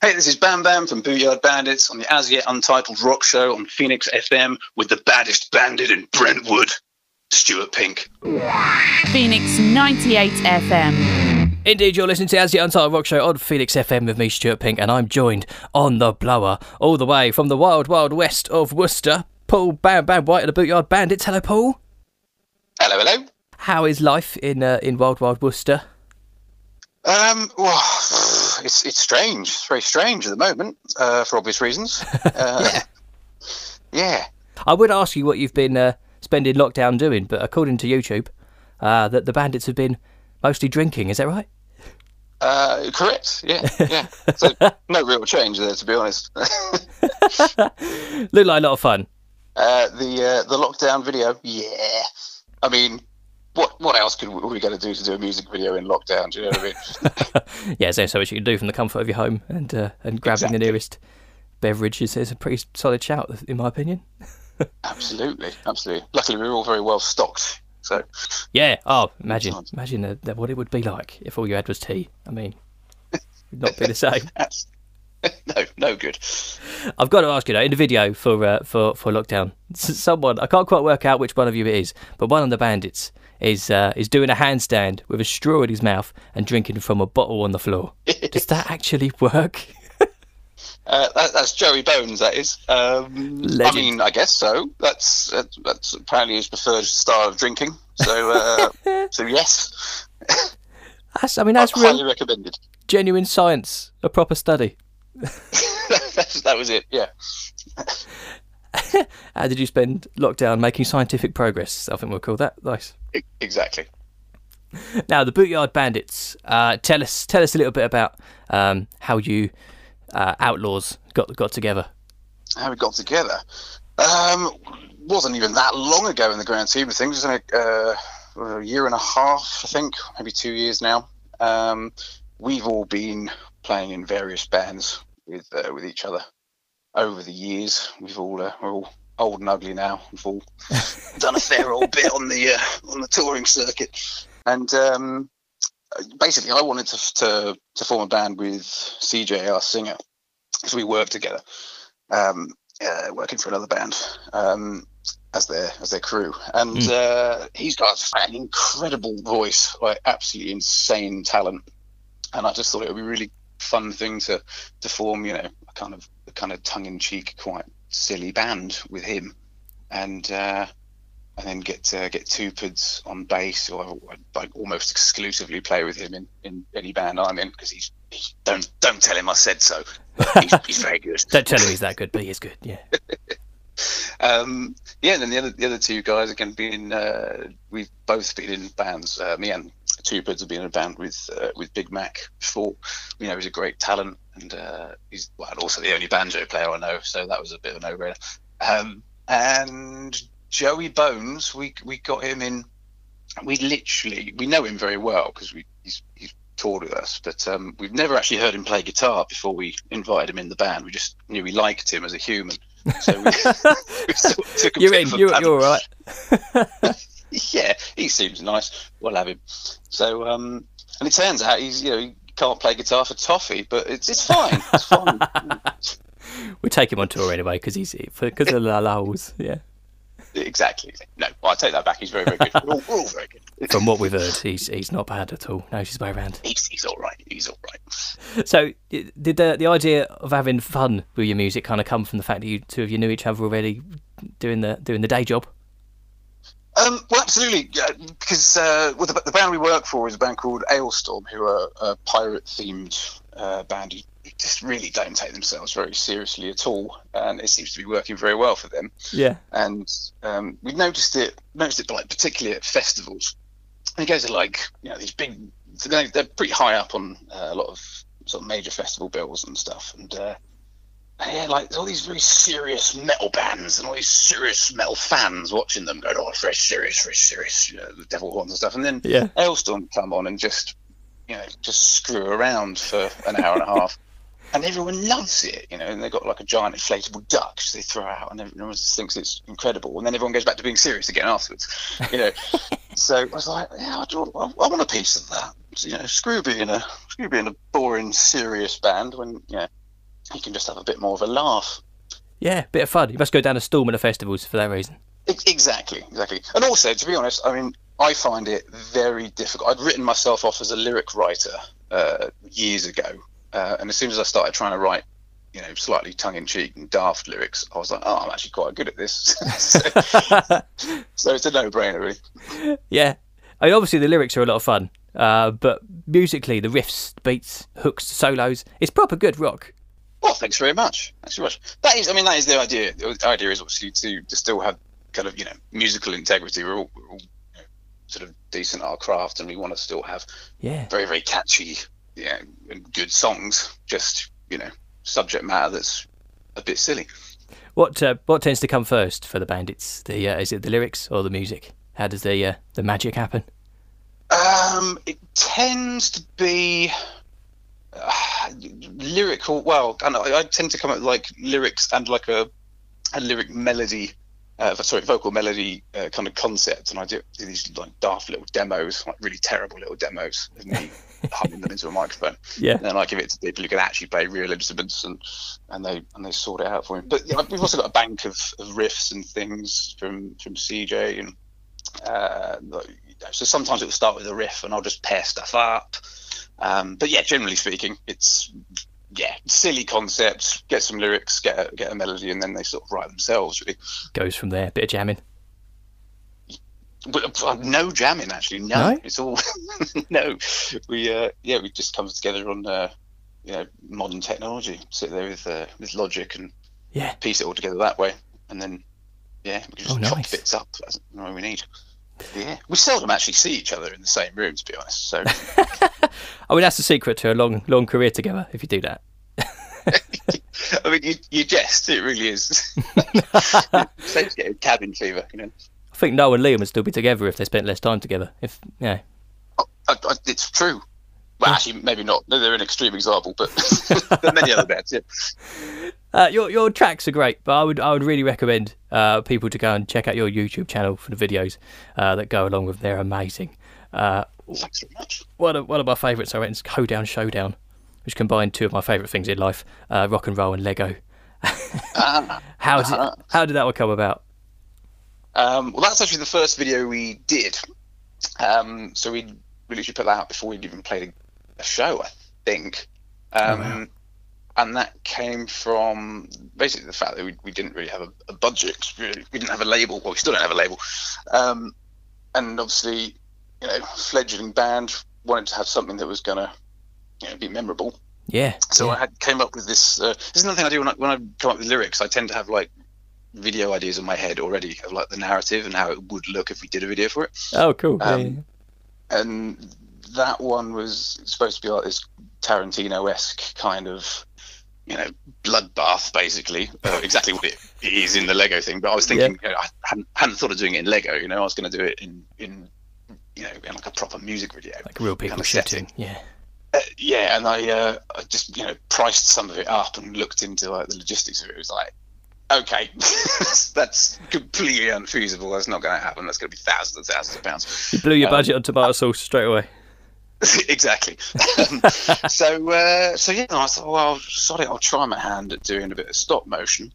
Hey, this is Bam Bam from Bootyard Bandits on the as yet untitled rock show on Phoenix FM with the baddest bandit in Brentwood, Stuart Pink. Phoenix 98 FM. Indeed, you're listening to As Yet Untitled Rock Show on Phoenix FM with me, Stuart Pink, and I'm joined on the blower all the way from the wild, wild west of Worcester. Paul Bam Bam White of the Bootyard Bandits. Hello, Paul. Hello, hello. How is life in uh, in wild, wild Worcester? Um, well, it's it's strange. It's very strange at the moment, uh, for obvious reasons. Uh, Yeah. yeah. I would ask you what you've been uh, spending lockdown doing, but according to YouTube, uh, that the bandits have been mostly drinking. Is that right? Uh, correct. Yeah, yeah. So no real change there, to be honest. Look like a lot of fun. Uh, the uh, the lockdown video, yeah. I mean, what what else could we, going to do to do a music video in lockdown? Do you know what I mean? Yeah, there's so much you can do from the comfort of your home, and uh, and grabbing Exactly. the nearest beverage is, is a pretty solid shout, in my opinion. absolutely, absolutely. Luckily, we're all very well stocked. So Yeah. Oh, imagine, imagine uh, that what it would be like if all you had was tea. I mean, it'd not be the same. no no good. I've got to ask you though, in the video for uh, for for lockdown, someone I can't quite work out which one of you it is, but one of the bandits is uh, is doing a handstand with a straw in his mouth and drinking from a bottle on the floor. Does that actually work? Uh, that, that's Joey Bones. That is. Um, I mean, I guess so. That's that's, that's apparently his preferred style of drinking. So uh, so yes, That's, I mean, that's highly real recommended. genuine science, a proper study. That was it. Yeah. How did you spend lockdown making scientific progress? I think we'll call that nice. Exactly. Now, the Bootyard Bandits. Uh, tell us, tell us a little bit about um, how you uh, outlaws got got together. how we got together. Um, wasn't even that long ago in the grand scheme of things. It was only, uh, a year and a half, I think, maybe two years now. Um, we've all been playing in various bands with uh, with each other over the years. We've all uh, we're all old and ugly now. We've all done a fair old bit on the uh, on the touring circuit, and um, basically, I wanted to, to to form a band with CJ, our singer, because we worked together um, uh, working for another band um, as their as their crew, and Mm. uh, he's got an incredible voice, like absolutely insane talent, and I just thought it would be a really fun thing to to form, you know, a kind of kind of tongue in cheek, quite silly band with him, and. Uh, and then get uh, get Two Birds on bass, or like almost exclusively play with him in, in any band I'm in because he's, he's don't don't tell him I said so. He's, he's very good. Don't tell him he's that good, but he is good. Yeah. Um, yeah, and then the other the other two guys again being uh, we've both been in bands. Uh, me and Two Birds have been in a band with uh, with Big Mac before. You know, he's a great talent, and uh, he's well, and also the only banjo player I know, so that was a bit of a no-brainer. Um, and Joey Bones, we we got him in. We literally we know him very well because we he's he's toured with us, but um, we've never actually heard him play guitar before we invited him in the band. We just knew we liked him as a human. So we, we sort of took a You're in. You're, you're all right. yeah, he seems nice. We'll have him. So, um, and it turns out he's you know he can't play guitar for toffee, but it's it's fine. It's fine. We take him on tour anyway because he's because of the lulls. Yeah. exactly. No, well, I take that back. He's very very good. We're all, we're all very good. From what we've heard, he's he's not bad at all. No, she's way around. He's, he's all right. He's all right. So, did the the idea of having fun with your music kind of come from the fact that you two of you knew each other already, doing the doing the day job? Um, well, absolutely, yeah, because uh, well, the, the band we work for is a band called Alestorm, who are a pirate-themed uh, band who just really don't take themselves very seriously at all, and it seems to be working very well for them. Yeah. and um, we noticed it noticed it like particularly at festivals. And it goes to like you know these big they're, they're pretty high up on uh, a lot of sort of major festival bills and stuff, and uh, yeah, like there's all these very serious metal bands and all these serious metal fans watching them going, oh, it's very serious, very serious, you know, the devil horns and stuff, and then Yeah. Alestorm come on and just you know just screw around for an hour and a half. And everyone loves it, you know. And they've got like a giant inflatable duck they throw out, and everyone just thinks it's incredible. And then everyone goes back to being serious again afterwards, you know. so I was like, yeah, I, do, I, I want a piece of that. You know, screw being a screw being a boring, serious band when you know you can just have a bit more of a laugh. Yeah, bit of fun. You must go down to Stallman festivals for that reason. Exactly, exactly. And also, to be honest, I mean, I find it very difficult. I'd written myself off as a lyric writer uh, years ago, uh, and as soon as I started trying to write, you know, slightly tongue-in-cheek and daft lyrics, I was like, oh, I'm actually quite good at this. so, so it's a no-brainer, really. Yeah. I mean, obviously the lyrics are a lot of fun, uh, but musically, the riffs, beats, hooks, solos, it's proper good rock. Well, thanks very much. Thanks very much. That is, I mean, that is the idea. The idea is obviously to, to still have kind of, you know, musical integrity. We're all, we're all you know, sort of decent at our craft, and we want to still have Yeah. very, very catchy, yeah, and good songs. Just, you know, subject matter that's a bit silly. What uh, what tends to come first for the Bandits? The uh, is it the lyrics or the music? How does the uh, the magic happen? Um, it tends to be uh, lyrical. Well, and I, I tend to come up with like lyrics and like a a lyric melody. Uh, sorry, vocal melody uh, kind of concept, and I do, do these like daft little demos, like really terrible little demos of me humming them into a microphone. Yeah. And then I give it to people who can actually play real instruments, and and they and they sort it out for me. But yeah, we've also got a bank of, of riffs and things from from CJ, and uh, you know, so sometimes it will start with a riff, and I'll just pair stuff up. Um, but yeah, generally speaking, it's yeah, silly concepts. Get some lyrics, get a, get a melody, and then they sort of write themselves. Really, Goes from there, bit of jamming. uh, no jamming actually. No, No? it's all no. We uh, yeah, we just come together on uh, you know modern technology. Sit there with uh, with Logic and Yeah. piece it all together that way, and then yeah, we can just Oh, chop nice. bits up as when we need. Yeah, we seldom actually see each other in the same room, to be honest. So I mean, that's the secret to a long long career together. If you do that. I mean, you, you jest, it really is. Cabin fever, you know. I think Noel and Liam would still be together if they spent less time together. If yeah, oh, I, I, it's true. Well, actually, maybe not. No, They're an extreme example, but there are many other bands. Yeah. Uh, your your tracks are great, but I would I would really recommend uh, people to go and check out your YouTube channel for the videos uh, that go along with. them. They're amazing. Uh, Thanks very much. one of one of my favourites I reckon is Hoedown Showdown, which combined two of my favourite things in life: uh, rock and roll and Lego. Ah. How did how did that one come about? Um, well, that's actually the first video we did. Um, so we we literally put that out before we'd even played a, a show, I think. Um, wow. And that came from basically the fact that we, we didn't really have a, a budget. 'cause We, didn't have a label. Well, we still don't have a label. Um, and obviously, you know, fledgling band wanted to have something that was going to you know, be memorable. Yeah, So yeah. I had came up with this. Uh, this is another thing I do when I, when I come up with lyrics. I tend to have like video ideas in my head already of like the narrative and how it would look if we did a video for it. oh cool. Um, yeah. And that one was supposed to be like this Tarantino-esque kind of, you know, bloodbath, basically. Uh, exactly what it is in the Lego thing. But I was thinking, you know, I hadn't, hadn't thought of doing it in Lego. You know, I was going to do it in in you know in like a proper music video. like real people kind of shooting. setting. Yeah, Uh, yeah, and I, uh, I just you know priced some of it up and looked into like the logistics of it. It was like, okay, that's completely unfeasible. That's not going to happen. That's going to be thousands and thousands of pounds. you blew your Um, budget on tomato sauce straight away. exactly. Um, so uh, so yeah, I thought, well, sorry, I'll try my hand at doing a bit of stop motion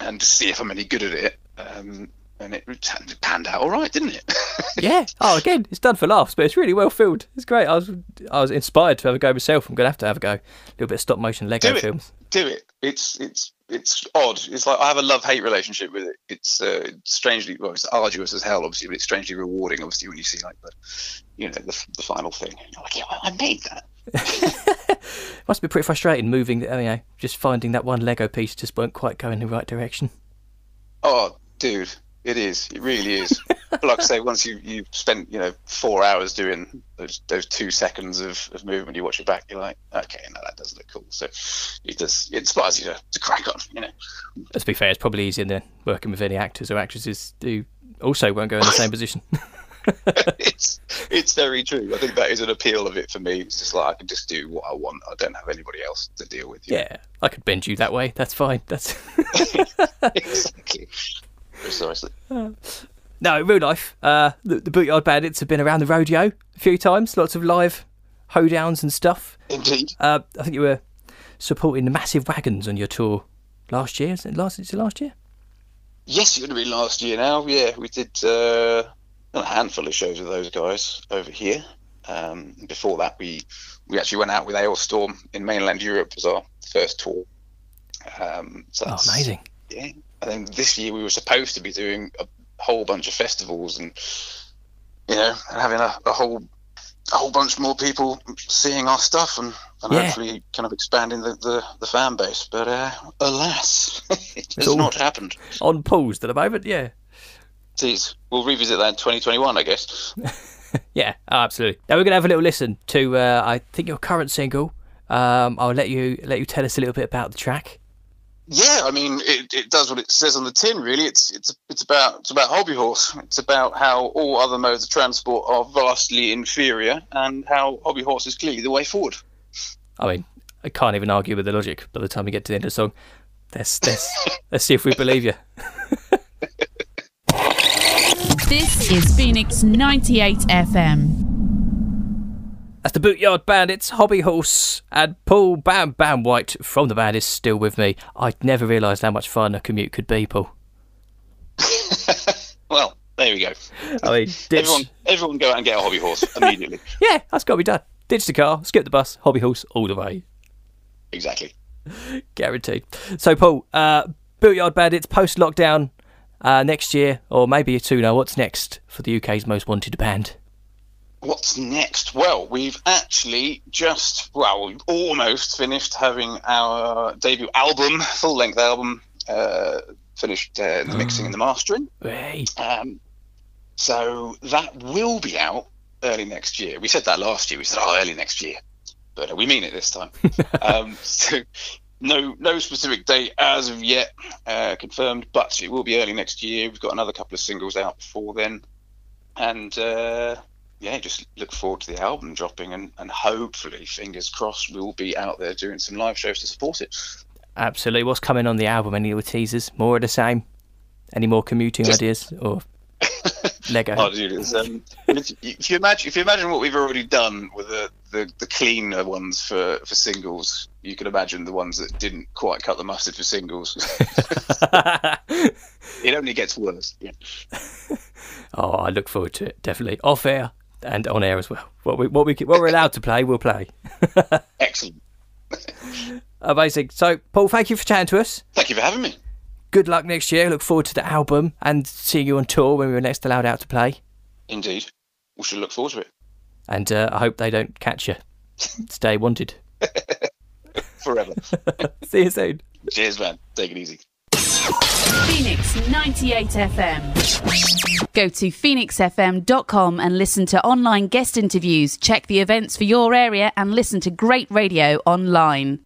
and see if I'm any good at it. Um, and it panned out all right, didn't it? yeah. Oh, again, it's done for laughs, but it's really well filled. It's great. I was I was inspired to have a go myself. I'm gonna have to have a go. A little bit of stop motion Lego Do films. do it. It's it's it's odd. It's like I have a love hate relationship with it. It's uh, strangely well, it's arduous as hell, obviously, but it's strangely rewarding, obviously, when you see like the you know the, the final thing. You're like, yeah, I made that. Must be pretty frustrating moving. You know, just finding that one Lego piece just won't quite go in the right direction. Oh, dude, it is. It really is. but like I say, once you you spent you know four hours doing those those two seconds of, of movement, you watch it back, you're like, okay, no, that does look cool. So it does it inspires you to, to crack on. You know. Let's be fair, it's probably easier than working with any actors or actresses who also won't go in the same position. it's it's very true. I think that is an appeal of it for me. It's just like I can just do what I want. I don't have anybody else to deal with. you yeah, I could bend you that way. That's fine. That's exactly. Precisely. no real life. Uh, the, the Bootyard Bandits have been around the rodeo a few times. Lots of live hoedowns and stuff. Indeed. Uh, I think you were supporting the massive wagons on your tour last year. Is it last? Is it last year? Yes, it would have been last year now. Yeah, we did uh, a handful of shows with those guys over here. Um, before that, we we actually went out with Alestorm in mainland Europe as our first tour. Um, so Oh, that's- amazing! Yeah, and then this year we were supposed to be doing a whole bunch of festivals and you know having a, a whole a whole bunch more people seeing our stuff and, and Yeah. hopefully kind of expanding the, the, the fan base. But uh, alas, it has not happened. On pause at the moment. Yeah, Geez, we'll revisit that in 2021, I guess. yeah, oh, absolutely. Now we're gonna have a little listen to uh, I think your current single. Um, I'll let you let you tell us a little bit about the track. Yeah, I mean, it, it does what it says on the tin. Really, it's it's it's about it's about hobby horse. It's about how all other modes of transport are vastly inferior, and how hobby horse is clearly the way forward. I mean, I can't even argue with the logic by the time we get to the end of the song. Let's, let's, let's see if we believe you. This is Phoenix 98 FM. That's the Bootyard Bandits, Hobby Horse, and Paul Bam Bam White from the band is still with me. I'd never realised how much fun a commute could be, Paul. Well, there we go. I mean, ditch, Everyone, everyone, go out and get a hobby horse immediately. yeah, that's got to be done. Ditch the car, skip the bus, hobby horse all the way, exactly. guaranteed. So, Paul, uh, Bootyard Bandits post lockdown uh, next year, or maybe a two now. What's next for the UK's most wanted band? What's next? Well, we've actually just, well, we've almost finished having our debut album, full length album, uh, finished uh, the mixing and the mastering. Hey, Um, so that will be out early next year. We said that last year. We said, oh, early next year. But uh, we mean it this time. um, so no no specific date as of yet uh, confirmed, but it will be early next year. We've got another couple of singles out before then. And uh, yeah, just look forward to the album dropping and, and hopefully, fingers crossed, we'll be out there doing some live shows to support it. absolutely. What's coming on the album? Any little teasers? More of the same? Any more commuting Just- ideas? Or Lego? Oh, dude, um, if, you- if you imagine, if you imagine what we've already done with the, the, the cleaner ones for, for singles, you can imagine the ones that didn't quite cut the mustard for singles. it only gets worse. Yeah. Oh, I look forward to it. Definitely off air and on air as well. What we what we what we're allowed to play, we'll play. Excellent. Amazing. So, Paul, thank you for chatting to us. Thank you for having me. Good luck next year. Look forward to the album and seeing you on tour when we're next allowed out to play. Indeed. We should look forward to it And uh, I hope they don't catch you. Stay wanted. forever. See you soon. Cheers, man. Take it easy. Phoenix 98 FM. Go to phoenixfm.com and listen to online guest interviews, check the events for your area, and listen to great radio online.